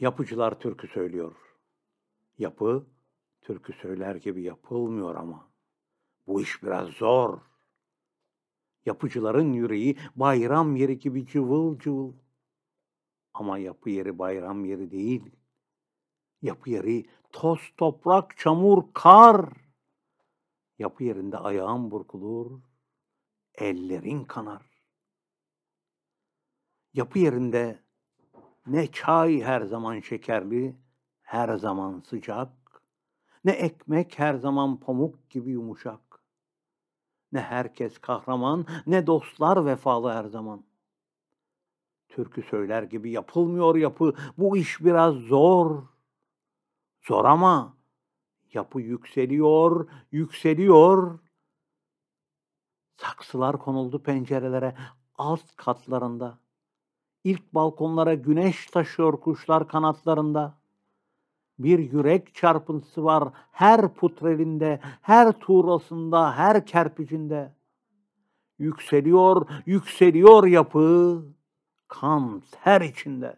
Yapıcılar türkü söylüyor. Yapı türkü söyler gibi yapılmıyor ama. Bu iş biraz zor. Yapıcıların yüreği bayram yeri gibi cıvıl cıvıl. Ama yapı yeri bayram yeri değil. Yapı yeri toz toprak, çamur, kar. Yapı yerinde ayağın burkulur, ellerin kanar. Yapı yerinde ne çay her zaman şekerli, her zaman sıcak, ne ekmek her zaman pamuk gibi yumuşak. Ne herkes kahraman, ne dostlar vefalı her zaman. Türkü söyler gibi yapılmıyor yapı, bu iş biraz zor. Zor ama yapı yükseliyor, yükseliyor. Saksılar konuldu pencerelere alt katlarında. İlk balkonlara güneş taşıyor kuşlar kanatlarında. Bir yürek çarpıntısı var her putrelinde, her tuğrasında, her kerpicinde. Yükseliyor, yükseliyor yapı, kan ter içinde.